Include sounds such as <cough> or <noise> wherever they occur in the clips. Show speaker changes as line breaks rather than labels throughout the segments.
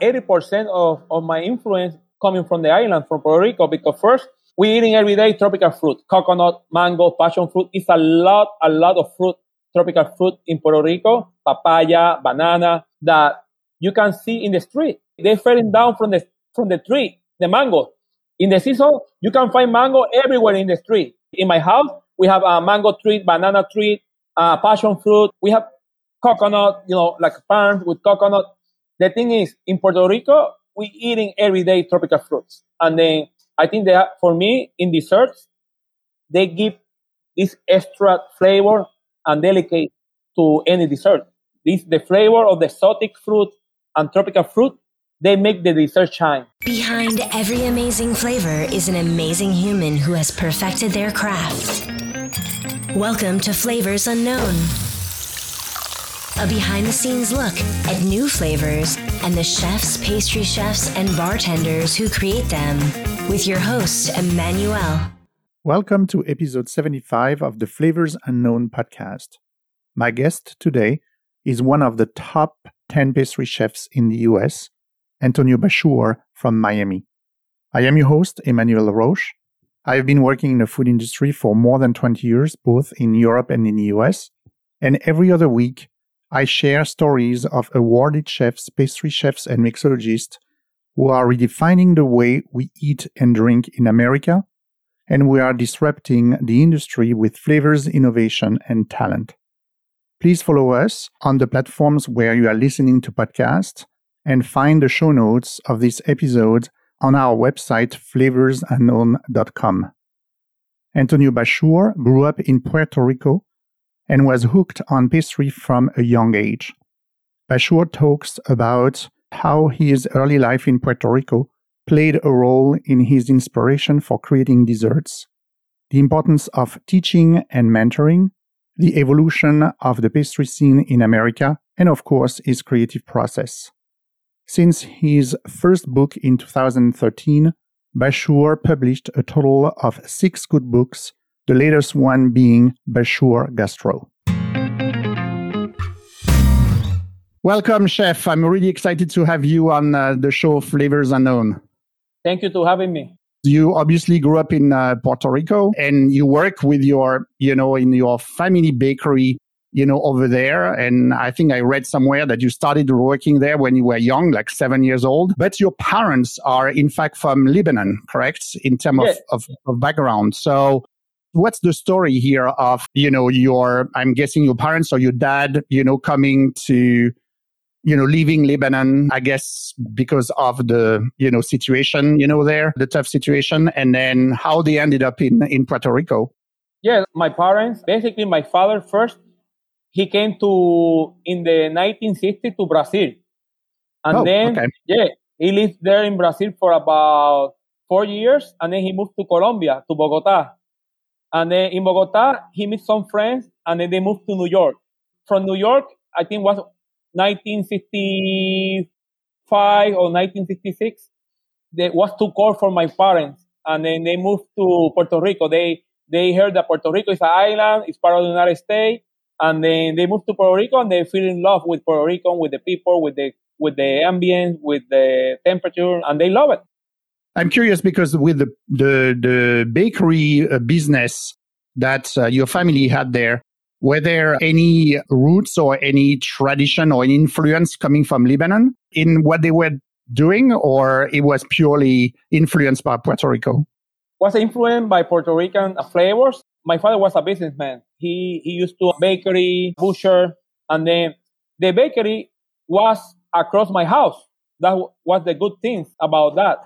80% of, of my influence coming from the island, from Puerto Rico, because first, we eating every day tropical fruit, coconut, mango, passion fruit. It's a lot, a lot of fruit, tropical fruit in Puerto Rico, papaya, banana, that you can see in the street. They falling down from the, from the tree, the mango. In the season, you can find mango everywhere in the street. In my house, we have a mango tree, banana tree, uh, passion fruit. We have coconut, you know, like palms with coconut. The thing is, in Puerto Rico, we eating everyday tropical fruits. And then I think that for me, in desserts, they give this extra flavor and delicate to any dessert. This the flavor of the exotic fruit and tropical fruit. They make the dessert shine.
Behind every amazing flavor is an amazing human who has perfected their craft. Welcome to Flavors Unknown, a behind the scenes look at new flavors and the chefs, pastry chefs, and bartenders who create them. With your host, Emmanuel.
Welcome to episode 75 of the Flavors Unknown podcast. My guest today is one of the top 10 pastry chefs in the US, Antonio Bachour from Miami. I am your host, Emmanuel Roche. I have been working in the food industry for more than 20 years, both in Europe and in the US. And every other week, I share stories of awarded chefs, pastry chefs, and mixologists who are redefining the way we eat and drink in America, and we are disrupting the industry with flavors, innovation, and talent. Please follow us on the platforms where you are listening to podcasts and find the show notes of this episode on our website flavorsunknown.com. Antonio Bachour grew up in Puerto Rico and was hooked on pastry from a young age. Bachour talks about how his early life in Puerto Rico played a role in his inspiration for creating desserts, the importance of teaching and mentoring, the evolution of the pastry scene in America, and of course, his creative process. Since his first book in 2013, Bachour published a total of six good books, the latest one being Bachour Gastro. Welcome, Chef. I'm really excited to have you on uh, the show Flavors Unknown.
Thank you to having me.
You obviously grew up in uh, Puerto Rico and you work with your, you know, in your family bakery, you know, over there. And I think I read somewhere that you started working there when you were young, like seven years old. But your parents are in fact from Lebanon, correct? In terms
Yes.
of, of, of background. So what's the story here of, you know, your, I'm guessing your parents or your dad, you know, coming to, you know, leaving Lebanon, I guess, because of the, you know, situation, you know, there, the tough situation, and then how they ended up in, in Puerto Rico.
Yeah, my parents, basically my father first, he came to, in the 1960s to Brazil. And
Oh,
then,
okay.
yeah, he lived there in Brazil for about four years. And then he moved to Colombia, to Bogota. And then in Bogota, he met some friends and then they moved to New York. From New York, I think was 1965 or 1966. That was too cold for my parents. And then they moved to Puerto Rico. They, they heard that Puerto Rico is an island, it's part of the United States. And then they moved to Puerto Rico and they fell in love with Puerto Rico, with the people, with the, with the ambience, with the temperature, and they love it.
I'm curious because with the the, the bakery uh, business that uh, your family had there, were there any roots or any tradition or any influence coming from Lebanon in what they were doing, or it was purely influenced by Puerto Rico?
was influenced by Puerto Rican flavors. My father was a businessman. He he used to bakery, butcher, and then the bakery was across my house. That was the good things about that.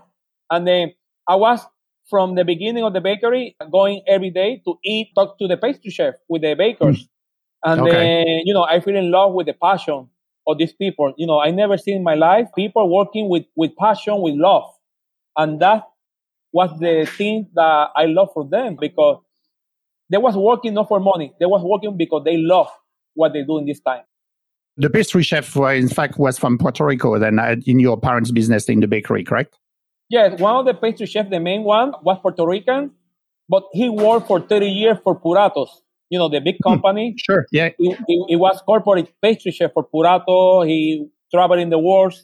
And then I was from the beginning of the bakery going every day to eat, talk to the pastry chef with the bakers. And
Okay.
then, you know, I fell in love with the passion of these people. You know, I never seen in my life people working with, with passion, with love. And that was the thing that I love for them because they was working not for money. They was working because they love what they do in this time.
The pastry chef, uh, in fact, was from Puerto Rico. Then uh, in your parents' business in the bakery, correct?
Yes, one of the pastry chefs, the main one, was Puerto Rican, but he worked for 30 years for Puratos, you know, the big hmm, company.
Sure. Yeah.
He, he, he was corporate pastry chef for Purato. He traveled in the world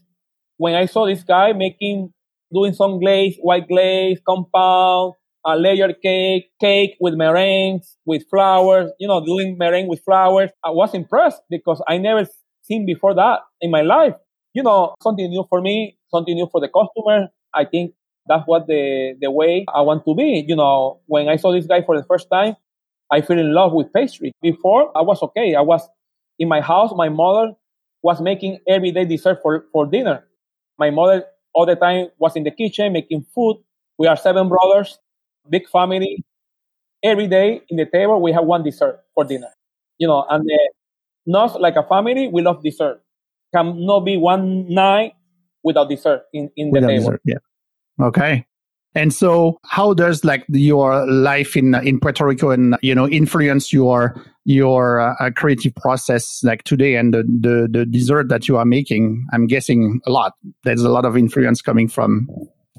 when I saw this guy making, doing some glaze, white glaze, compound, a layer cake, cake with meringues, with flowers, you know, doing meringue with flowers, I was impressed because I never seen before that in my life. You know, something new for me, something new for the customer. I think that's what the, the way I want to be. You know, when I saw this guy for the first time, I fell in love with pastry. Before, I was okay. I was in my house. My mother was making everyday dessert for, for dinner. My mother all the time was in the kitchen making food. We are seven brothers, big family. Every day in the table, we have one dessert for dinner. You know, and uh, not like a family, we love dessert. Can not be one night without dessert in, in the without table. Dessert,
yeah. Okay. And so, how does like your life in in Puerto Rico and you know influence your your uh, creative process like today and the, the the dessert that you are making? I'm guessing a lot. There's a lot of influence coming from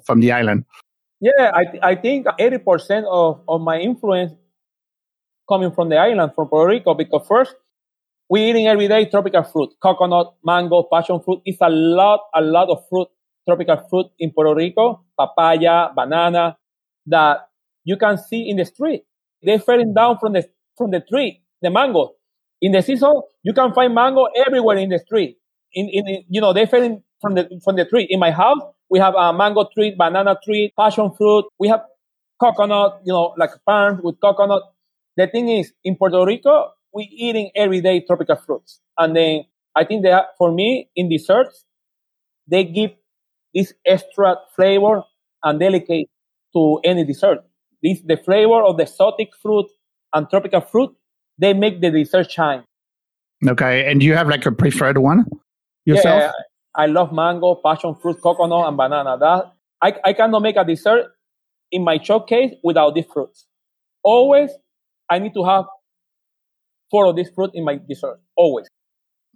from the island.
Yeah, I I think 80 percent of of my influence coming from the island, from Puerto Rico, because first we eating every day tropical fruit, coconut, mango, passion fruit. It's a lot, a lot of fruit tropical fruit in Puerto Rico, papaya, banana, that you can see in the street. They're falling down from the from the tree, the mango. In the season, you can find mango everywhere in the street. In, in you know, they're falling from the from the tree. In my house, we have a mango tree, banana tree, passion fruit. We have coconut, you know, like palm with coconut. The thing is, in Puerto Rico, we eating everyday tropical fruits. And then I think that for me, in desserts, they give this extra flavor and delicate to any dessert. This the flavor of the exotic fruit and tropical fruit. They make the dessert shine.
Okay, and do you have like a preferred one yourself?
Yeah, I love mango, passion fruit, coconut, and banana. That I, I cannot make a dessert in my showcase without these fruits. Always, I need to have four this fruit in my dessert. Always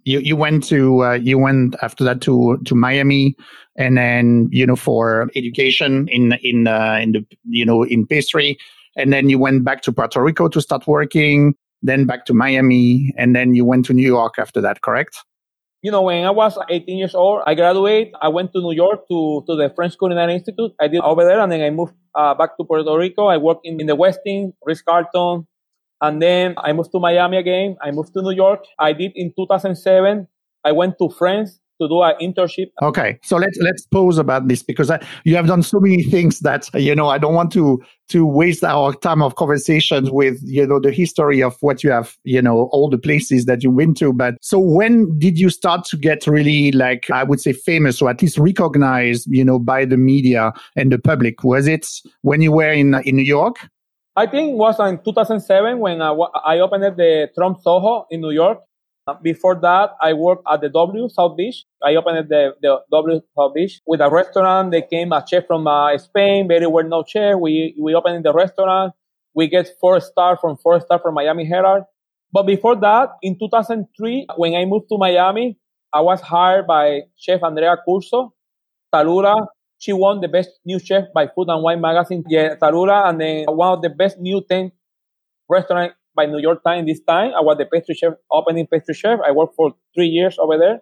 you you went to uh, you went after that to to Miami, and then you know for education in in uh, in the you know in pastry, and then you went back to Puerto Rico to start working, then back to Miami, and then you went to New York after that. Correct?
You know, when I was 18 years old, I graduated. I went to New York to, to the French Culinary Institute. I did over there, and then I moved uh, back to Puerto Rico. I worked in, in the Westin, Ritz Carlton, and then I moved to Miami again. I moved to New York. I did in 2007. I went to France to do an internship.
Okay, so let's let's pause about this because I, you have done so many things that you know I don't want to to waste our time of conversations with you know the history of what you have you know all the places that you went to. But so when did you start to get really like I would say famous or at least recognized you know by the media and the public? Was it when you were in in New York?
I think it was in 2007 when I, I opened the Trump Soho in New York. Before that, I worked at the W South Beach. I opened the, the W South Beach with a restaurant. They came a chef from uh, Spain, very well known chef. We we opened the restaurant. We get four star from four star from Miami Herald. But before that, in 2003, when I moved to Miami, I was hired by Chef Andrea Curto, Talula, she won the best new chef by Food and Wine magazine, yeah, Talula, and then one of the best new 10 restaurant by New York Times this time. I was the pastry chef, opening pastry chef. I worked for three years over there.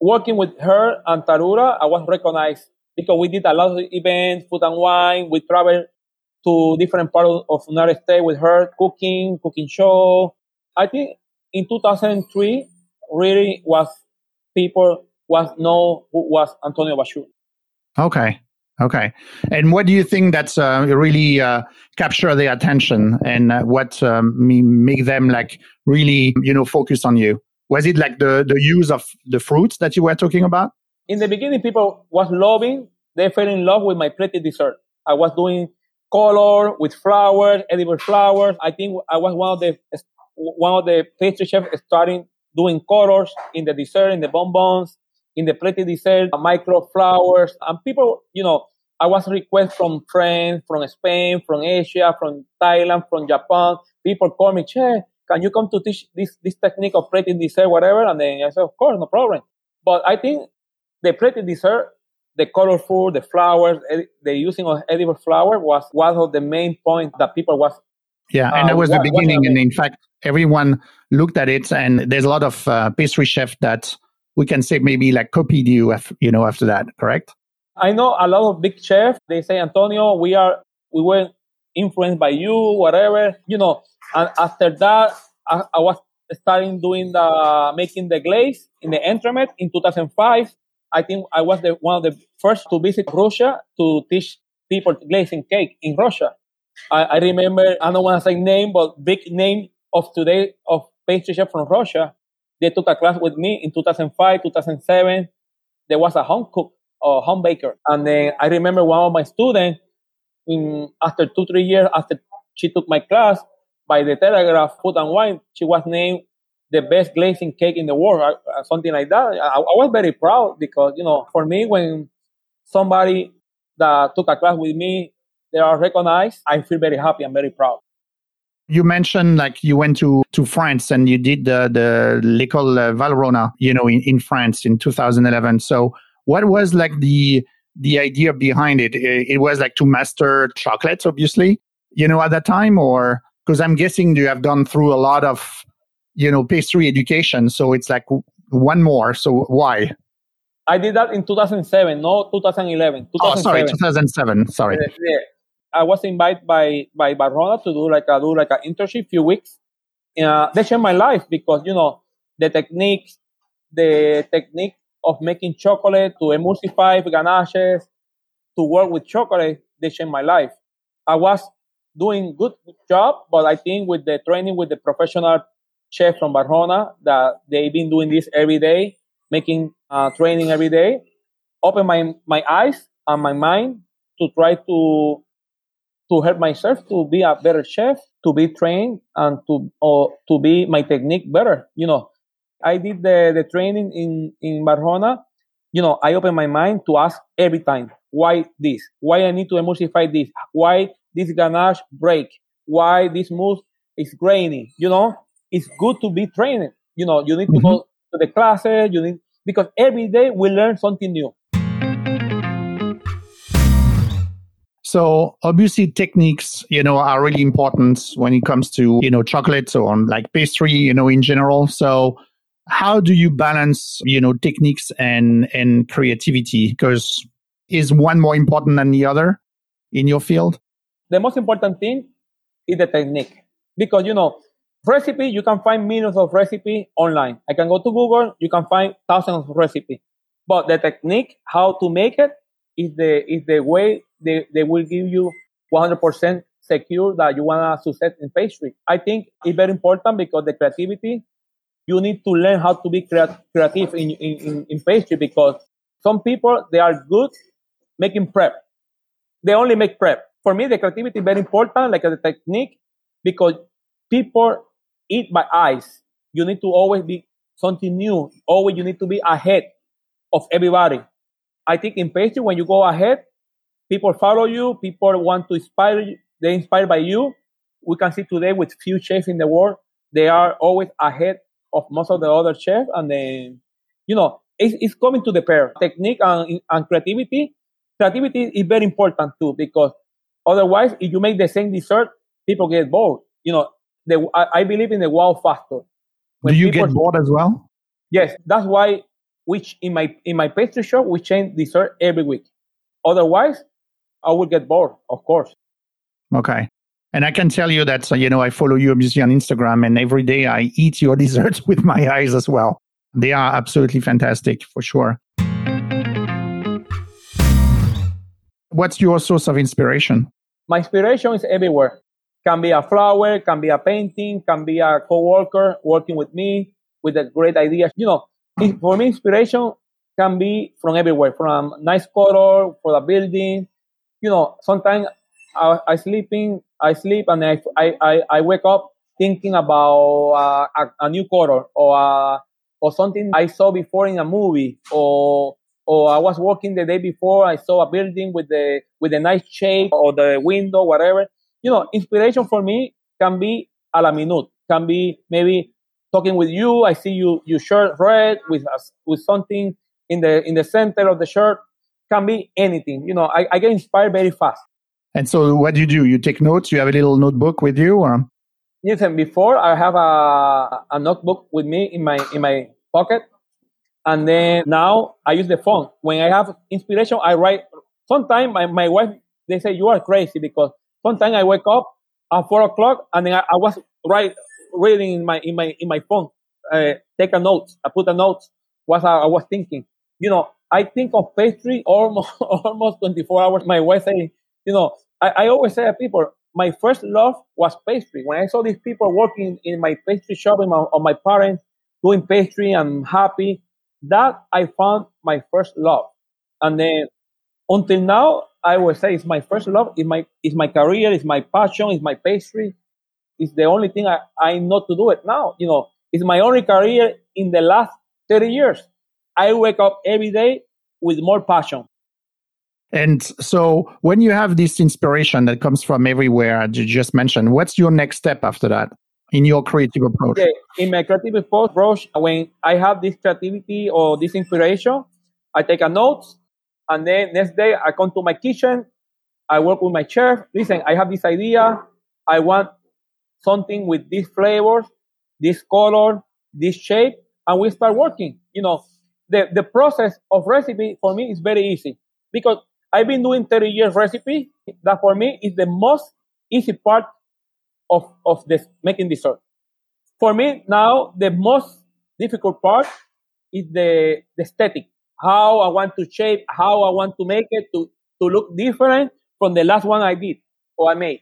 Working with her and Talula, I was recognized because we did a lot of events, food and wine. We traveled to different parts of United States with her, cooking, cooking show. I think in 2003, really was people was know who was Antonio Bachour.
Okay. Okay. And what do you think that's uh, really uh, capture their attention and uh, what um, make them like really, you know, focus on you? Was it like the, the use of the fruits that you were talking about?
In the beginning, people was loving. They fell in love with my pretty dessert. I was doing color with flowers, edible flowers. I think I was one of the one of the pastry chefs starting doing colors in the dessert, in the bonbons in the pretty dessert, micro flowers, and people, you know, I was request from friends from Spain, from Asia, from Thailand, from Japan. People call me, Che, can you come to teach this, this technique of pretty dessert, whatever? And then I said, of course, no problem. But I think the pretty dessert, the colorful, the flowers, the using of edible flower was one of the main points that people was.
Yeah, and uh, that was the beginning. And in fact, everyone looked at it, and there's a lot of uh, pastry chef that we can say maybe like copied you, you know, after that, correct?
I know a lot of big chefs. They say, Antonio, we are we were influenced by you, whatever, you know. And after that, I, I was starting doing the making the glaze in the entremet in 2005. I think I was the one of the first to visit Russia to teach people glazing cake in Russia. I, I remember I don't want to say name, but big name of today of pastry chef from Russia. They took a class with me in 2005, 2007. There was a home cook or home baker, and then I remember one of my students. In after two three years after she took my class by the Telegraph Food and Wine, she was named the best glazing cake in the world, or something like that. I, I was very proud because you know, for me, when somebody that took a class with me, they are recognized. I feel very happy. I'm very proud.
You mentioned like you went to, to France and you did the, the L'École Valrhona, you know, in, in France in 2011. So what was like the, the idea behind it? it? It was like to master chocolates, obviously, you know, at that time, or because I'm guessing you have gone through a lot of, you know, pastry education. So it's like one more. So why?
I did that in 2007, no 2011. 2007. Oh,
sorry, 2007. Sorry.
Yeah. I was invited by by Valrhona to do like a do like an internship, few weeks. Uh, they changed my life because you know the techniques, the technique of making chocolate to emulsify ganaches, to work with chocolate, they changed my life. I was doing good job, but I think with the training with the professional chef from Valrhona that they've been doing this every day, making uh, training every day, open my my eyes and my mind to try to to help myself to be a better chef, to be trained, and to or to be my technique better. You know, I did the, the training in in Valrhona. You know, I open my mind to ask every time why this, why I need to emulsify this, why this ganache break, why this mousse is grainy. You know, it's good to be trained. You know, you need to mm-hmm. go to the classes. You need because every day we learn something new.
So obviously techniques, you know, are really important when it comes to, you know, chocolates or like pastry, you know, in general. So how do you balance, you know, techniques and, and creativity? Because is one more important than the other in your field?
The most important thing is the technique. Because, you know, recipe, you can find millions of recipe online. I can go to Google, you can find thousands of recipe. But the technique, how to make it, is the is the way they, they will give you 100% secure that you want to success in pastry. I think it's very important because the creativity, you need to learn how to be crea- creative in, in, in pastry because some people, they are good making prep. They only make prep. For me, the creativity is very important, like the technique, because people eat by eyes. You need to always be something new. Always you need to be ahead of everybody. I think in pastry, when you go ahead, people follow you, people want to inspire you, they're inspired by you. We can see today with few chefs in the world, they are always ahead of most of the other chefs. And then, you know, it's, it's coming to the pair. Technique and, and creativity. Creativity is very important too, because otherwise, if you make the same dessert, people get bored. You know, the, I, I believe in the wow factor.
When Do you get bored as well?
Yes, that's why which in my in my pastry shop we change dessert every week. Otherwise, I will get bored, of course.
Okay. And I can tell you that, you know, I follow you obviously on Instagram and every day I eat your <laughs> desserts with my eyes as well. They are absolutely fantastic for sure. What's your source of inspiration?
My inspiration is everywhere. Can be a flower, can be a painting, can be a coworker working with me with a great idea. You know, for me, inspiration can be from everywhere, from nice color for the building, you know, sometimes I, I sleeping, I sleep and I, I, I wake up thinking about uh, a, a, new color or uh, or something I saw before in a movie or or I was walking the day before I saw a building with the with a nice shape or the window whatever. You know inspiration for me can be a la minute can be maybe talking with you I see you you shirt red with us with something in the in the center of the shirt can be anything. You know, I, I get inspired very fast.
And so, what do you do? You take notes. You have a little notebook with you, or?
Yes, and before I have a, a notebook with me in my in my pocket, And then now I use the phone. When I have inspiration, I write. Sometimes my, my wife, they say, you are crazy because sometimes I wake up at four o'clock and then I, I was right reading in my, in my, in my phone, uh, take a note. I put a note what I, I was thinking. You know, I think of pastry almost, <laughs> almost 24 hours. My wife say, you know, I, I always say to people, my first love was pastry. When I saw these people working in my pastry shop in my, on my parents doing pastry and happy, that I found my first love. And then until now, I would say it's my first love. It's my, it's my career. It's my passion. It's my pastry. It's the only thing I, I know to do it now. You know, it's my only career in the last 30 years. I wake up every day with more passion.
And so when you have this inspiration that comes from everywhere, as you just mentioned, what's your next step after that in your creative approach?
Okay. In my creative approach, when I have this creativity or this inspiration, I take a note and then next day I come to my kitchen, I work with my chef. Listen, I have this idea. I want something with these flavors, this color, this shape, and we start working. You know, the, the process of recipe for me is very easy because I've been doing 30 years recipe. That for me is the most easy part of, of this making dessert. For me now, the most difficult part is the, the aesthetic. How I want to shape, how I want to make it to, to look different from the last one I did or I made.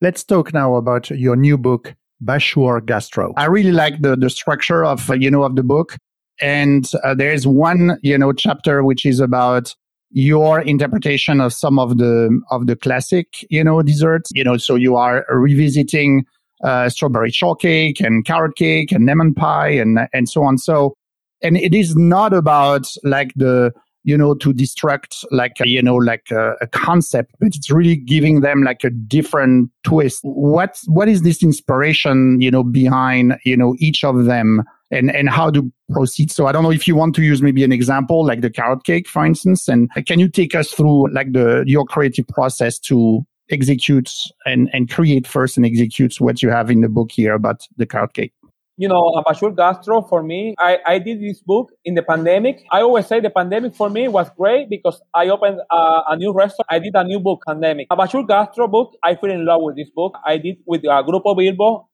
Let's talk now about your new book, Bachour Gastro. I really like the, the structure of, uh, you know, of the book. And uh, there's one, you know, chapter which is about your interpretation of some of the of the classic, you know, desserts. You know, so you are revisiting uh, strawberry shortcake and carrot cake and lemon pie and and so on. So, and it is not about like the you know to distract like you know like a, a, concept but it's really giving them like a different twist. What what is this inspiration you know behind you know each of them? And and how to proceed? So i don't know if you want to use maybe an example like the carrot cake for instance and can you take us through like the your creative process to execute and and create first and execute what you have in the book here about the carrot cake
you know, Bachour Gastro for me, I, I did this book in the pandemic. I always say the pandemic for me was great because I opened a, a new restaurant. I did a new book, pandemic. Bachour Gastro book, I fell in love with this book. I did with uh, a group of Vilbo,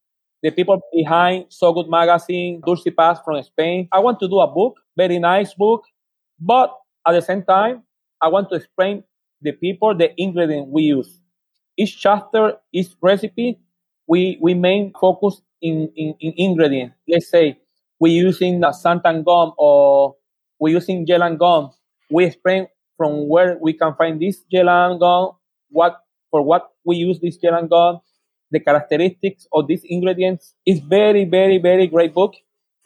the people behind So Good Magazine, Dulcypas from Spain. I want to do a book, very nice book, but at the same time, I want to explain the people, the ingredient we use. Each chapter, each recipe, we, we main focus in, in, in ingredient. Let's say we're using the xanthan gum or we're using gellan gum. We explain from where we can find this gellan gum, what for what we use this gellan gum, the characteristics of these ingredients. It's very, very, very great book.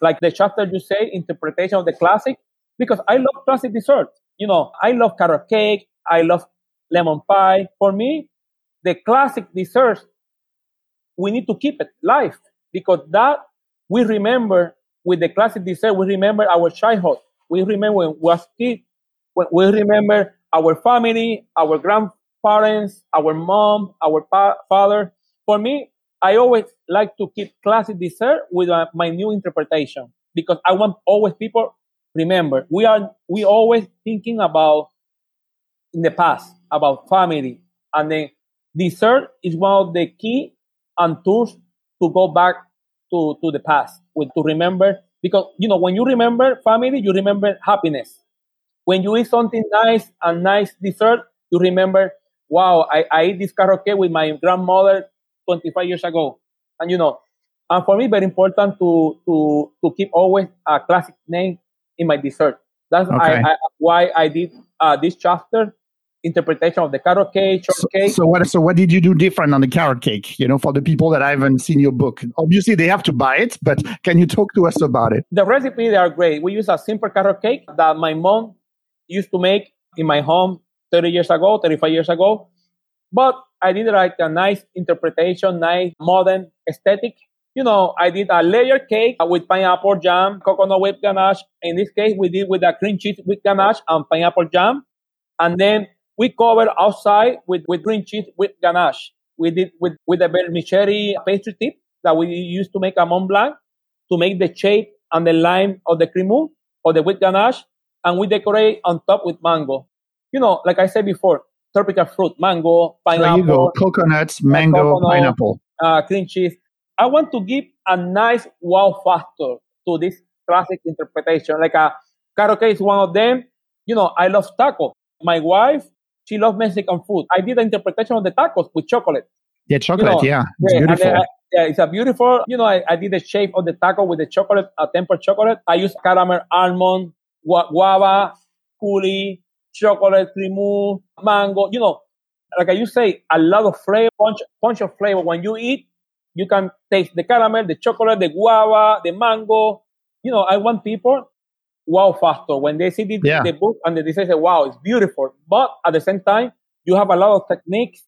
Like the chapter you say, interpretation of the classic, because I love classic dessert. You know, I love carrot cake. I love lemon pie. For me, the classic desserts, we need to keep it live because that we remember with the classic dessert, we remember our childhood. We remember when we was kids. We remember our family, our grandparents, our mom, our pa- father. For me, I always like to keep classic dessert with uh, my new interpretation because I want always people remember we are we always thinking about in the past about family and then dessert is one of the key and tools to go back to, to the past, with, to remember. Because, you know, when you remember family, you remember happiness. When you eat something nice and nice dessert, you remember, wow, I, I ate this carrot cake with my grandmother 25 years ago. And, you know, and for me, very important to, to, to keep always a classic name in my dessert. That's okay. I, I, why I did uh, this chapter interpretation of the carrot cake,
so,
cake.
So what? So what did you do different on the carrot cake? You know, for the people that haven't seen your book, obviously they have to buy it. But can you talk to us about it?
The recipe they are great. We use a simple carrot cake that my mom used to make in my home 30 years ago, 35 years ago. But I did like a nice interpretation, nice modern aesthetic. You know, I did a layer cake with pineapple jam, coconut whipped ganache. In this case, we did with a cream cheese with ganache and pineapple jam. And then we cover outside with, with green cheese with ganache. We did with, with a vermicelli pastry tip that we used to make a Mont Blanc. to make the shape and the line of the cremeux or the wheat ganache, and we decorate on top with mango. You know, like I said before, tropical fruit, mango, pineapple.
There you go, coconuts, mango, coconut, pineapple.
Uh, cream cheese. I want to give a nice wow factor to this classic interpretation. Like a karaoke is one of them. You know, I love taco. My wife, she loves Mexican food. I did the interpretation of the tacos with chocolate.
Yeah, chocolate. You know, yeah, it's yeah, beautiful.
I, yeah, it's a beautiful. You know, I, I did the shape of the taco with the chocolate, uh, tempered chocolate. I use caramel, almond, guava, coulis, chocolate, cremeux, mango. You know, like you say, a lot of flavor, punch, punch of flavor. When you eat, you can taste the caramel, the chocolate, the guava, the mango. You know, I want people wow factor when they see the, yeah. the book and they say, wow, it's beautiful. But at the same time, you have a lot of techniques,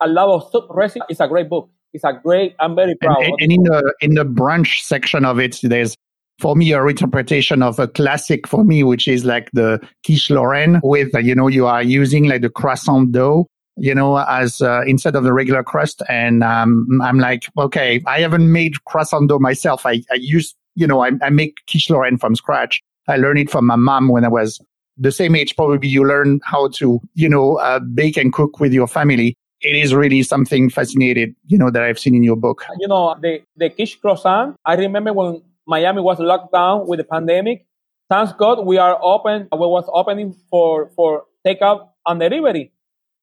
a lot of sub recipes. It's a great book. It's a great. I'm very proud.
And, and in the in the brunch section of it, there's for me a reinterpretation of a classic for me, which is like the quiche Lorraine with you know you are using like the croissant dough you know, as uh, instead of the regular crust. And um, I'm like, okay, I haven't made croissant dough myself. I, I use, you know, I, I make quiche Lorraine from scratch. I learned it from my mom when I was the same age. Probably you learn how to, you know, uh, bake and cook with your family. It is really something fascinating, you know, that I've seen in your book.
You know, the, the quiche croissant, I remember when Miami was locked down with the pandemic. Thanks God we are open. We was opening for, for takeout and delivery.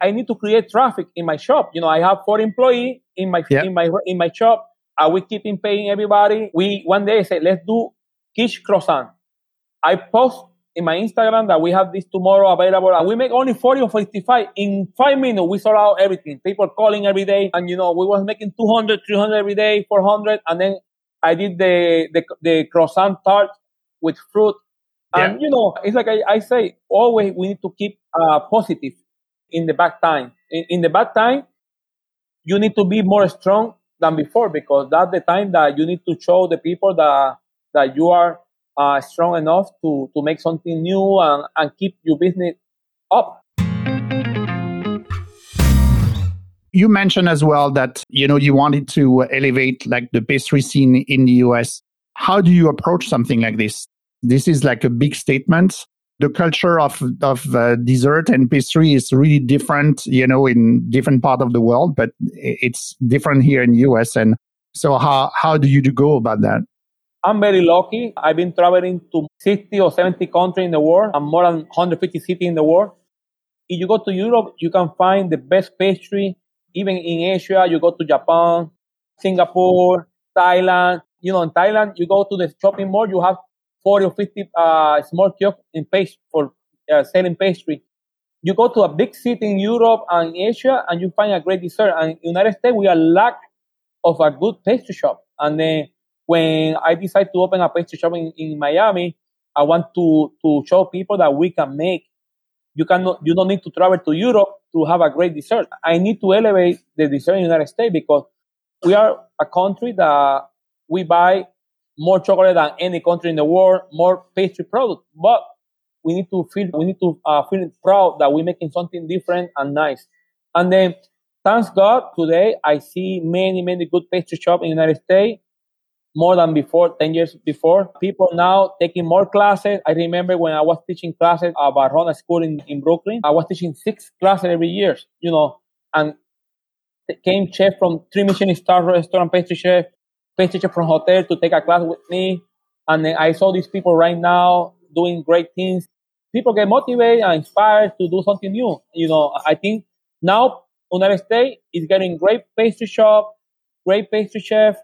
I need to create traffic in my shop. You know, I have four employees in my yep. in my in my shop. Are we keeping paying everybody? We one day say let's do quiche croissant. I post in my Instagram that we have this tomorrow available and we make only 40 or 55. In five minutes, we sold out everything. People calling every day. And, you know, we was making 200, 300 every day, 400. And then I did the, the, the croissant tart with fruit. And, yeah. you know, it's like I, I, say, always we need to keep uh, positive in the bad time. In, in the bad time, you need to be more strong than before because that's the time that you need to show the people that, that you are uh, strong enough to, to make something new and, and keep your business up.
You mentioned as well that you know you wanted to elevate like the pastry scene in the US. How do you approach something like this? This is like a big statement. The culture of of uh, dessert and pastry is really different, you know, in different part of the world, but it's different here in the US. And so, how how do you go about that?
I'm very lucky. I've been traveling to 60 or 70 countries in the world and more than 150 cities in the world. If you go to Europe, you can find the best pastry. Even in Asia, you go to Japan, Singapore, Thailand. You know, in Thailand, you go to the shopping mall, you have 40 or 50 uh, small kiosks in pastry for uh, selling pastry. You go to a big city in Europe and Asia, and you find a great dessert. And in the United States, we are lack of a good pastry shop. And then when I decide to open a pastry shop in, in Miami, I want to, to show people that we can make. You cannot, you don't need to travel to Europe to have a great dessert. I need to elevate the dessert in the United States because we are a country that we buy more chocolate than any country in the world, more pastry products. But we need to feel, we need to uh, feel proud that we're making something different and nice. And then, thanks God, today I see many, many good pastry shops in the United States more than before, 10 years before. People now taking more classes. I remember when I was teaching classes at Valrhona School in, in Brooklyn, I was teaching six classes every year, you know, and came chef from three Michelin star restaurant, pastry chef, pastry chef from hotel to take a class with me. And I saw these people right now doing great things. People get motivated and inspired to do something new. You know, I think now United States is getting great pastry shop, great pastry chef,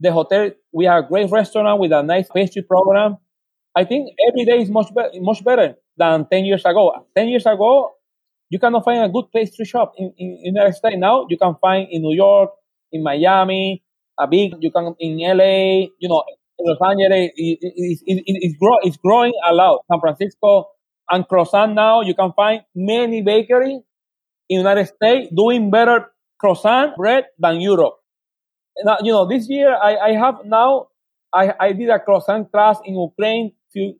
the hotel, we have a great restaurant with a nice pastry program. I think every day is much, be- much better than 10 years ago. 10 years ago, you cannot find a good pastry shop in, in, in the United States. Now you can find in New York, in Miami, a big, you can in LA, you know, Los Angeles, it, it, it, it's, grow, it's growing a lot. San Francisco and croissant now, you can find many bakeries in the United States doing better croissant bread than Europe now, you know, this year I, I have now, I, I did a croissant class in Ukraine few,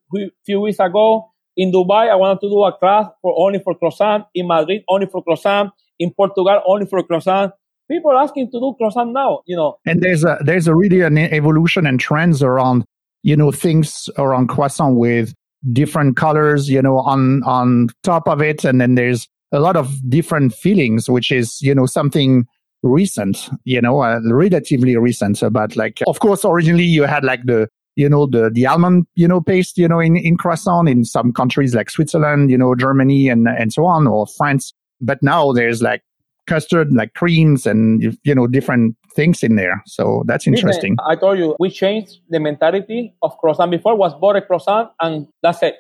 few weeks ago. In Dubai, I wanted to do a class for only for croissant. In Madrid, only for croissant. In Portugal, only for croissant. people are asking to do croissant now, you know.
And there's a there's a really an evolution and trends around you know things around croissant with different colors, you know, on on top of it, and then there's a lot of different feelings, which is you know something recent, you know, uh, relatively recent. But like, of course, originally you had like the you know the the almond you know paste you know in in croissant in some countries like Switzerland, you know, Germany and and so on, or France. But now there's like custard, like creams and, you know, different things in there. So that's interesting.
I told you, we changed the mentality of croissant. Before was butter croissant and that's it.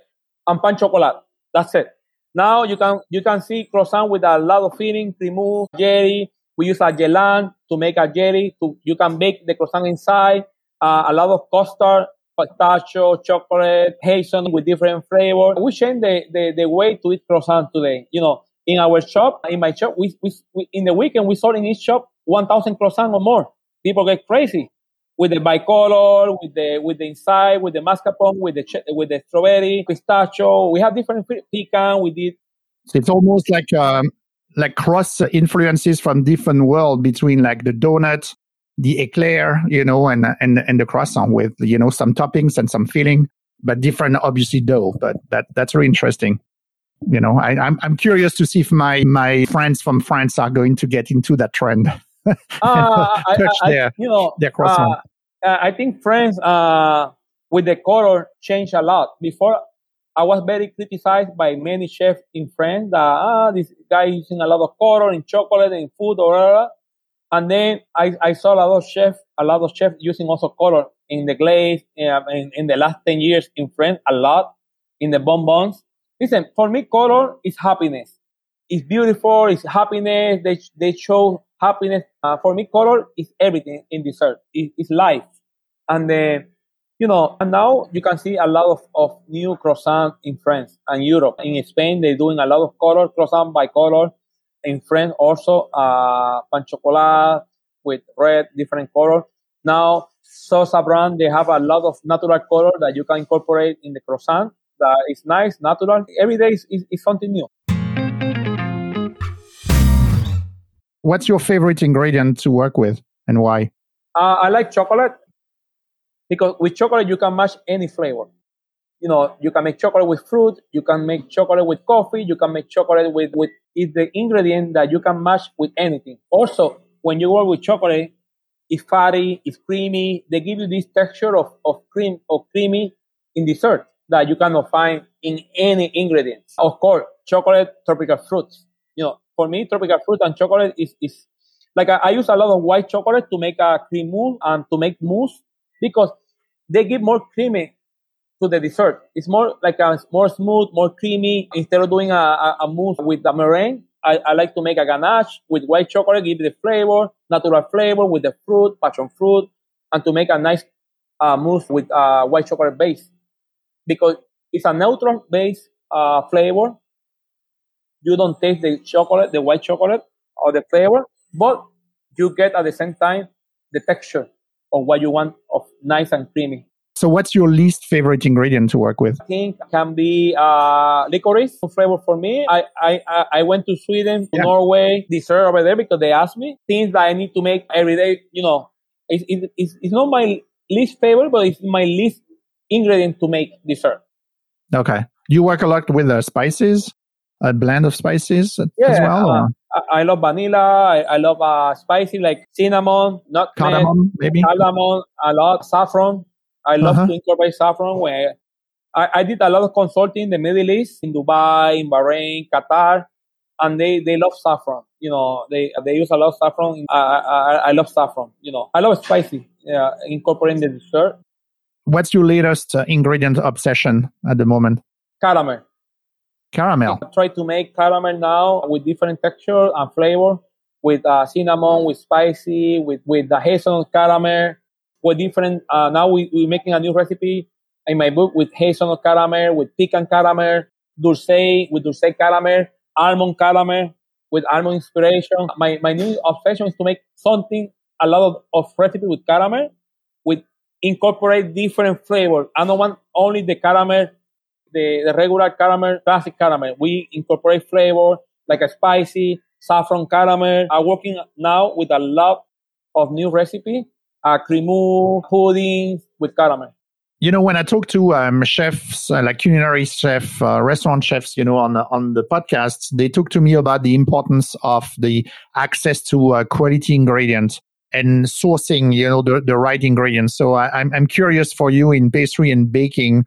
And pan chocolate. That's it. Now you can, you can see croissant with a lot of filling, remove jelly. We use a gellan to make a jelly. To, you can bake the croissant inside. Uh, a lot of custard, pistachio, chocolate, hazelnut with different flavors. We change the, the, the way to eat croissant today. You know, in our shop, in my shop, we, we, we in the weekend we sold in each shop 1,000 croissants or more. People get crazy with the bicolor, with the with the inside, with the mascarpone, with the with the strawberry, pistachio. We have different pecan. We did.
It's almost like um, like cross influences from different world between like the donut, the eclair, you know, and and and the croissant with you know some toppings and some filling, but different obviously dough. But that that's really interesting you know, I, I'm, I'm curious to see if my my friends from France are going to get into that trend. <laughs> uh,
I, I, their, you know, their croissant. Uh, I think France uh, with the color changed a lot. Before, I was very criticized by many chefs in France that ah, this guy using a lot of color in chocolate and food or whatever. And then I, I saw a lot of chefs, a lot of chefs using also color in the glaze in, in the last 10 years in France, a lot in the bonbons. Listen, for me, color is happiness. It's beautiful. It's happiness. They, they show happiness. Uh, for me, color is everything in dessert. It, it's life. And uh, you know, and now you can see a lot of, of new croissant in France and Europe. In Spain, they're doing a lot of color croissant by color. In France, also uh, pan chocolate with red, different color. Now, Sosa brand, they have a lot of natural color that you can incorporate in the croissant that is nice, natural. Every day is, is, is something new.
What's your favorite ingredient to work with and why?
Uh, I like chocolate because with chocolate you can match any flavor. You know, you can make chocolate with fruit, you can make chocolate with coffee, you can make chocolate with with is the ingredient that you can match with anything. Also, when you work with chocolate, it's fatty, it's creamy. They give you this texture of, of cream of creamy in dessert that you cannot find in any ingredients. Of course, chocolate, tropical fruits. You know, for me, tropical fruit and chocolate is, is like I, I use a lot of white chocolate to make a cream mousse and to make mousse because they give more creamy to the dessert. It's more like a more smooth, more creamy. Instead of doing a, a, a mousse with the meringue, I, I, like to make a ganache with white chocolate, give the flavor, natural flavor with the fruit, passion fruit, and to make a nice uh, mousse with uh, white chocolate base because it's a neutral base uh, flavor. You don't taste the chocolate, the white chocolate, or the flavor, but you get at the same time the texture of what you want of nice and creamy.
So, what's your least favorite ingredient to work with?
I think can be uh, licorice flavor for me. I, I, I went to Sweden, to yeah. Norway, dessert over there because they asked me things that I need to make every day. You know, it's, it's, it's not my least favorite, but it's my least ingredient to make dessert.
Okay. You work a lot with uh, spices, a blend of spices
yeah,
as well?
Uh, I, love vanilla. I, I love uh, spicy like cinnamon, nutmeg,
cardamom, maybe
cardamom. A lot saffron. I love uh-huh. to incorporate saffron. Where I, I did a lot of consulting in the Middle East, in Dubai, in Bahrain, Qatar, and they they love saffron. You know, they they use a lot of saffron. I I, I love saffron. You know, I love spicy. Yeah, incorporating the dessert.
What's your latest uh, ingredient obsession at the moment?
Caramel.
Caramel.
I try to make caramel now with different texture and flavor, with uh, cinnamon, with spicy, with with the hazelnut caramel, with different. Uh, now we we're making a new recipe in my book with hazelnut caramel, with pecan caramel, dulce with dulce caramel, almond caramel, with almond inspiration. My my new obsession is to make something a lot of, of recipe with caramel with incorporate different flavors. I don't want only the caramel, the, the regular caramel, classic caramel. We incorporate flavor like a spicy, saffron caramel. I'm working now with a lot of new recipe, uh, cremeux, puddings with caramel.
You know, when I talk to um, chefs, uh, like culinary chef, uh, restaurant chefs, you know, on on the podcasts, they talk to me about the importance of the access to uh, quality ingredients and sourcing, you know, the, the right ingredients. So I, I'm I'm curious for you in pastry and baking,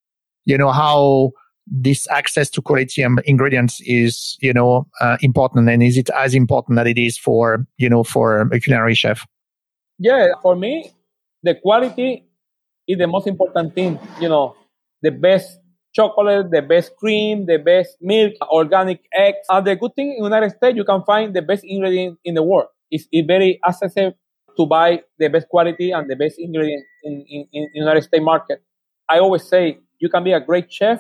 you know, how this access to quality ingredients is, you know, uh, important, and is it as important that it is for, you know, for a culinary chef?
Yeah, for me, the quality is the most important thing. You know, the best chocolate, the best cream, the best milk, organic eggs. And the good thing in the United States, you can find the best ingredient in the world. It's, it's very accessible to buy the best quality and the best ingredient in, in, in United States market. I always say you can be a great chef,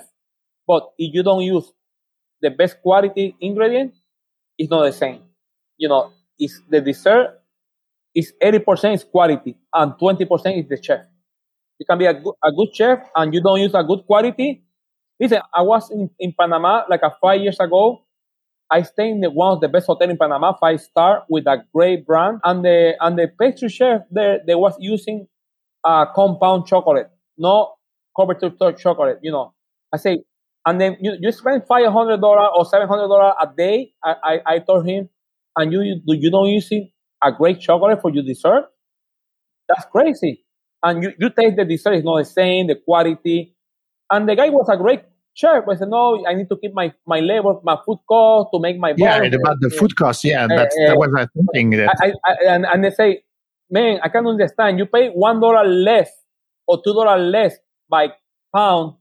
but if you don't use the best quality ingredient, it's not the same. You know, it's the dessert is 80% is quality and 20% is the chef. You can be a good, a good chef and you don't use a good quality. Listen, I was in, in Panama like a five years ago. I stayed in the, one of the best hotel in Panama, five star, with a great brand. And the and the pastry chef there, they was using a compound chocolate, no covered chocolate. You know, I say, and then you, you spend five hundred dollar or seven hundred dollar a day. I, I, I told him, and you you, you don't using a great chocolate for your dessert. That's crazy and you, you taste the dessert is not the same, the quality. And the guy was a great chef, but I said, no, I need to keep my, my labor, my food cost to make my
Yeah, about the food cost. Yeah, that's uh, that was I thinking. That.
I, I, and, and they say, man, I can understand. You pay one dollar less or two dollar less by pound.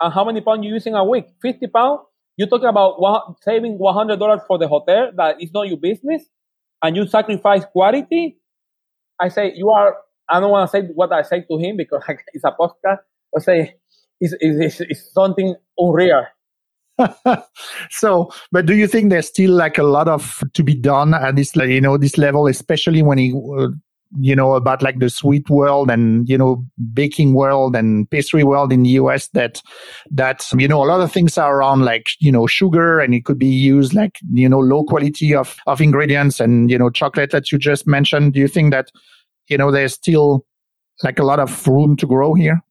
And how many pounds you using a week? 50 pounds? You're talking about one, saving $100 for the hotel that is not your business and you sacrifice quality. I say you are I don't want to say what I say to him because <laughs> it's a podcast. I say it's, it's, it's something unreal. <laughs>
so, but do you think there's still like a lot of to be done at this, you know, this level, especially when he, uh, you know, about like the sweet world and, you know, baking world and pastry world in the US that, that, you know, a lot of things are around like, you know, sugar and it could be used like, you know, low quality of, of ingredients and, you know, chocolate that you just mentioned. Do you think that you know, there's still like a lot of room to grow here?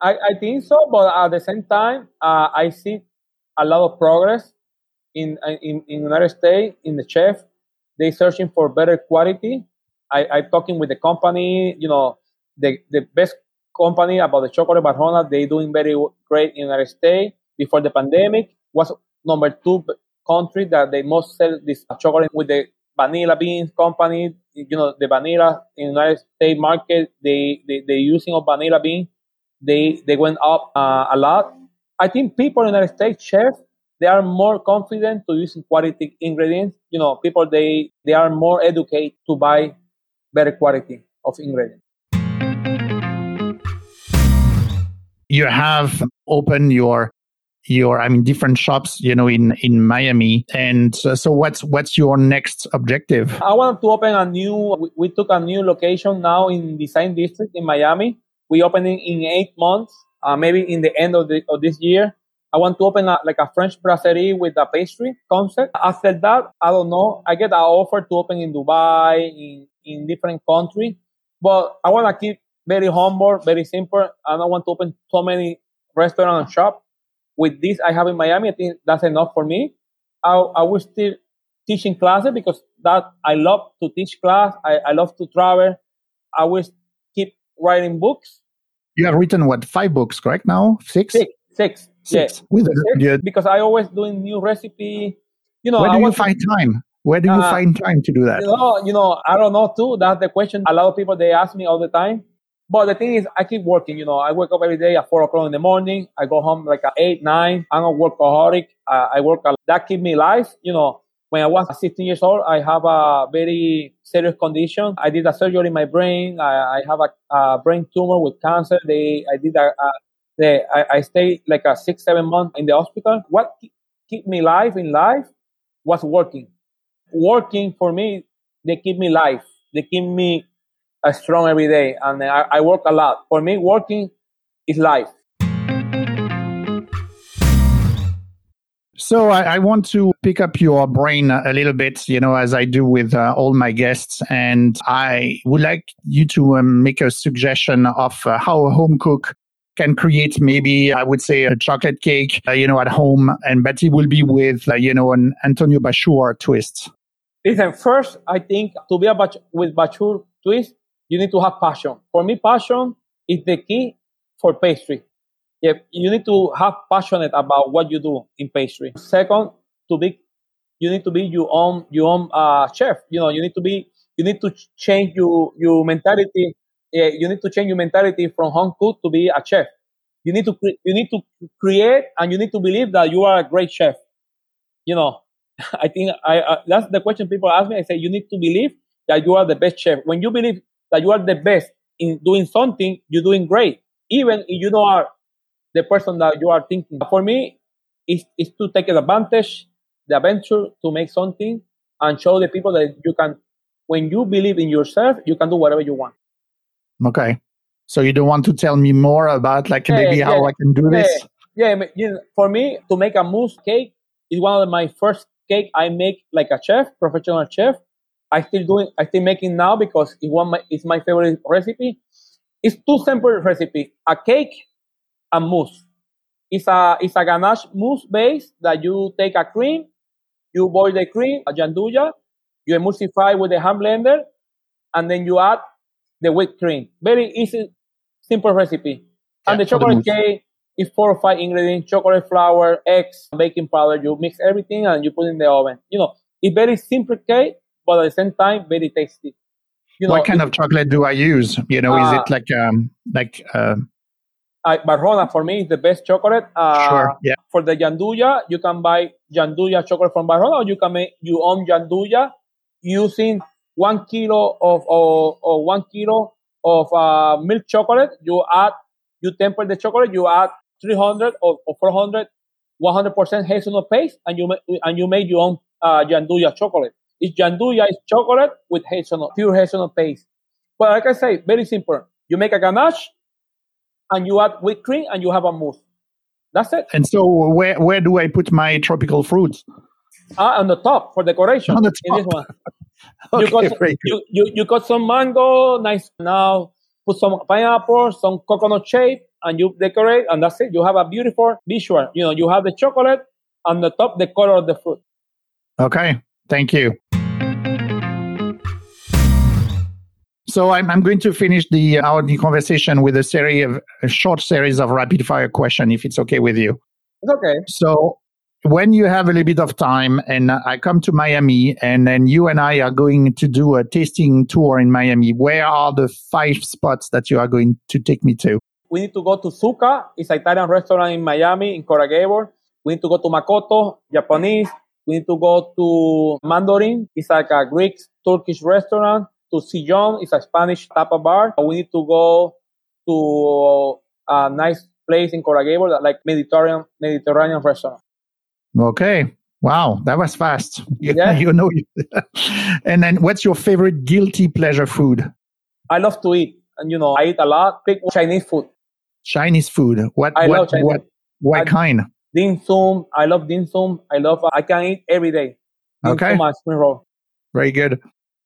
I, I think so, but at the same time, uh, I see a lot of progress in in in United States in the chef. They searching for better quality. I I talking with the company, you know, the the best company about the chocolate Valrhona. They doing very great in United States. Before the pandemic, was number two country that they most sell this chocolate with the vanilla beans company, you know, the vanilla in the United States market, they, they, the using of vanilla bean, they, they went up uh, a lot. I think people in the United States, chef, they are more confident to using quality ingredients. You know, people, they, they are more educated to buy better quality of ingredients.
You have opened your your i mean different shops you know in in miami. And uh, so what's what's your next objective?
I want to open a new we, we, took a new location now in design district in miami. We opening in eight months uh, maybe in the end of, the, of this year. I want to open a, like a french brasserie with a pastry concept. After that i don't know. I get an offer to open in dubai in in different countries but i want to keep very humble very simple i don't want to open so many restaurant and shop with this I have in Miami, I think that's enough for me. I, I will still teaching classes because that I love to teach class. I, I love to travel. I will keep writing books.
You have written what five books, correct? Now six.
Six. Six.
Six. With
six because I always doing new recipe. You know,
where do
I
you find to, time? Where do you uh, find time to do that?
You know, you know, I don't know too. That's the question. A lot of people they ask me all the time. But the thing is, I keep working. You know, I wake up every day at four o'clock in the morning. I go home like at eight, nine. I'm a workaholic. Uh, I work a That keep me alive. You know, when I was 16 years old, I have a very serious condition. I did a surgery in my brain. I, I have a, a, brain tumor with cancer. They, I did a, a they, I, I stayed like a six, seven months in the hospital. What keep me alive in life was working. Working for me, they keep me alive. They keep me strong every day, and I, I work a lot. For me, working is life.
So I, I, want to pick up your brain a little bit, you know, as I do with uh, all my guests, and I would like you to um, make a suggestion of uh, how a home cook can create maybe I would say a chocolate cake, uh, you know, at home, and it will be with uh, you know an Antonio Bachour twist.
Listen, first I think to be a bach- with Bachour twist, you need to have passion. For me, passion is the key for pastry yeah, you need to have passionate about what you do in pastry. Second, to be, you need to be your own your own uh, chef. You know, you need to be, you need to change your your mentality. Yeah, you need to change your mentality from home cook to be a chef. You need to you need to create and you need to believe that you are a great chef. You know, <laughs> I think I uh, that's the question people ask me. I say you need to believe that you are the best chef. When you believe that you are the best in doing something, you're doing great. Even if you don't are the person that you are thinking. For me, is is to take advantage the adventure to make something and show the people that you can. When you believe in yourself, you can do whatever you want.
Okay, so you don't want to tell me more about like yeah, maybe yeah, how I can do
yeah,
this?
Yeah, yeah. For me, to make a mousse cake is one of my first cake I make like a chef, professional chef. I still doing, I still making now because it one my, it's my favorite recipe. It's two simple recipe: a cake and mousse. It's a it's a ganache mousse base that you take a cream, you boil the cream, a gianduja, you emulsify with the hand blender, and then you add the whipped cream. Very easy, simple recipe. Yeah, and the chocolate the cake four or five ingredients: chocolate flour, eggs, baking powder. You mix everything and you put in the oven. You know, it's very simple cake, but at the same time very tasty.
You know, what kind of chocolate do I use? You know, uh, is it like um like uh,
Valrhona for me is the best chocolate.
Uh, sure. Yeah.
For the Gianduja, you can buy Gianduja chocolate from Valrhona, or you can make your own Gianduja using one kilo of or, or one kilo of uh, milk chocolate. You add, you temper the chocolate. You add 300 or, or 400, 100% hazelnut paste, and you and you make your own uh, Gianduja chocolate. It's Gianduja is chocolate with hazelnut, pure hazelnut paste. But like I say, very simple. You make a ganache and you add whipped cream and you have a mousse. That's it.
And so where where do I put my tropical fruits?
Ah, on the top for decoration.
On the top. In this one. <laughs> okay,
you, got, you, you, you got some mango, nice. Now put some pineapple, some coconut shape, and you decorate, and that's it. You have a beautiful visual. You know, you have the chocolate on the top, the color of the fruit.
Okay, thank you. So I'm, I'm going to finish the uh, our the conversation with a series of a short series of rapid fire question, if it's okay with you.
It's okay.
So when you have a little bit of time and I come to Miami and then you and I are going to do a tasting tour in Miami, where are the five spots that you are going to take me to?
We need to go to Zucca. It's an Italian restaurant in Miami, in Coral Gables. We need to go to Makoto, Japanese. We need to go to Mandolin. It's like a Greek Turkish restaurant to Sillon. It's a Spanish tapa bar. We need to go to a nice place in Coral Gables, like Mediterranean Mediterranean restaurant.
Okay. Wow, that was fast. You, yeah. <laughs> you know. <laughs> and then, what's your favorite guilty pleasure food?
I love to eat, and you know, I eat a lot. Pick Chinese food.
Chinese food. What? I what. What? What I, kind?
Dim sum. I love dim sum. I love. I can eat every day. Dim
okay. Sum
spring roll.
Very good.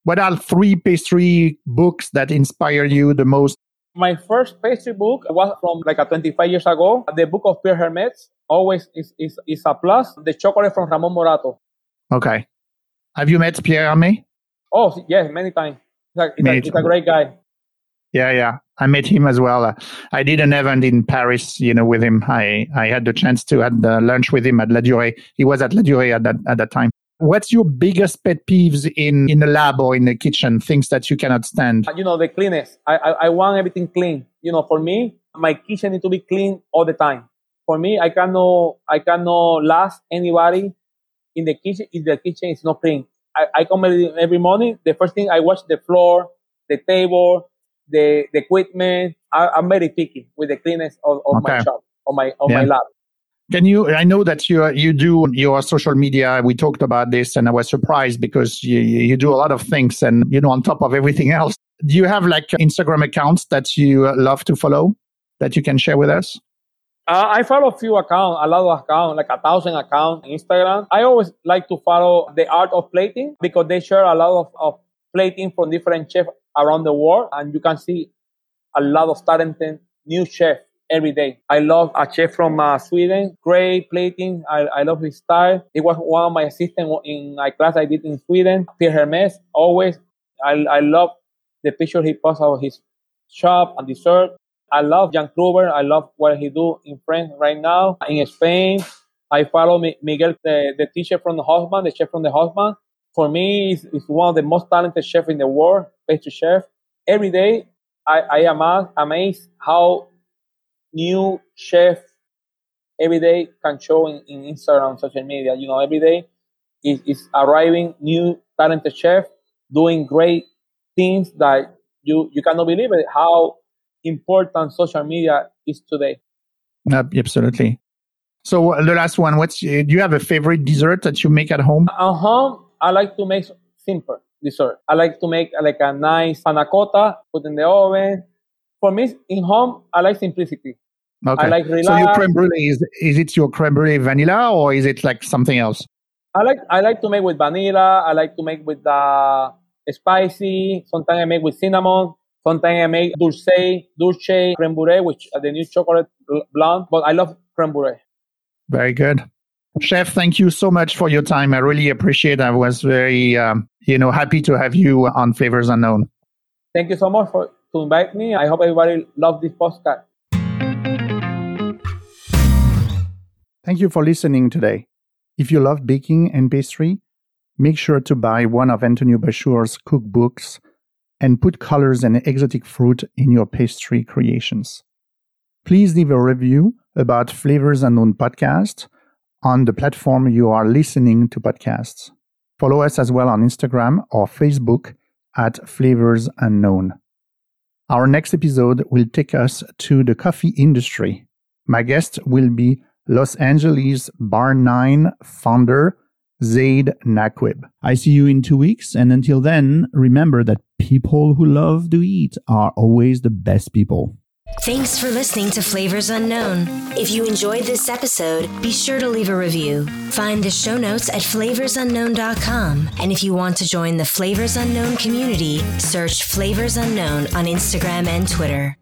What are three pastry books that inspire you the most?
My first pastry book was from like a 25 years ago. The book of Pierre Hermé always is, is, is a plus. The chocolate from Ramon Morato.
Okay. Have you met Pierre Hermé?
Oh, yes, many times. A, a, he's a great guy.
Yeah, yeah. I met him as well. Uh, I did an event in Paris, you know, with him. I, I had the chance to have the lunch with him at Ladurée. He was at Ladurée at that, at that time. What's your biggest pet peeves in, in the lab or in the kitchen? Things that you cannot stand?
You know, the cleanest. I, I, I want everything clean. You know, for me, my kitchen needs to be clean all the time. For me, I cannot, I cannot last anybody in the kitchen if the kitchen is not clean. I, I come every morning. The first thing I wash the floor, the table, the, the equipment. I, am very picky with the cleanness of, of okay. my shop, of my, of yeah. my lab.
Can you? I know that you you do your social media. We talked about this, and I was surprised because you you do a lot of things, and you know, on top of everything else, do you have like Instagram accounts that you love to follow that you can share with us?
Uh, I follow a few accounts, a lot of accounts, like a thousand accounts on Instagram. I always like to follow the art of plating because they share a lot of, of plating from different chefs around the world. And you can see a lot of talented new chefs every day. I love a chef from uh, Sweden, great plating. I, I love his style. He was one of my assistants in a class I did in Sweden. Pierre Hermes, always. I, I love the picture he posts of his shop and dessert. I love Jan Kruber. I love what he do in France right now. In Spain, I follow Miguel, the, the teacher from the husband, the chef from the Haussmann. For me, he's, he's one of the most talented chefs in the world, pastry chef. Every day, I, I am amazed how new chef every day can show in, in Instagram, social media. You know, every day is, is arriving new talented chef doing great things that you, you cannot believe it, how important social media is today.
absolutely. So uh, the last one, what's uh, do you have a favorite dessert that you make at home?
At home, I like to make simple dessert. I like to make like a nice panna cotta, put in the oven. For me, in home, I like simplicity.
Okay.
I like relax.
So your creme brulee is is it your creme brulee vanilla or is it like something else?
I like I like to make with vanilla. I like to make with the uh, spicy. Sometimes I make with cinnamon. Sometimes I make dulce, dulce creme brulee, which the new chocolate blonde. But I love creme brulee.
Very good. Chef, thank you so much for your time. I really appreciate it. I was very, um, you know, happy to have you on Flavors Unknown.
Thank you so much for to invite me. I hope everybody loves this podcast.
Thank you for listening today. If you love baking and pastry, make sure to buy one of Antonio Bachour's cookbooks and put colors and exotic fruit in your pastry creations. Please leave a review about Flavors Unknown podcast on the platform you are listening to podcasts. Follow us as well on Instagram or Facebook at Flavors Unknown. Our next episode will take us to the coffee industry. My guest will be Los Angeles Bar 9 founder Zaid Naquib. I see you in two weeks, and until then, remember that people who love to eat are always the best people.
Thanks for listening to Flavors Unknown. If you enjoyed this episode, be sure to leave a review. Find the show notes at flavorsunknown.com. And if you want to join the Flavors Unknown community, search Flavors Unknown on Instagram and Twitter.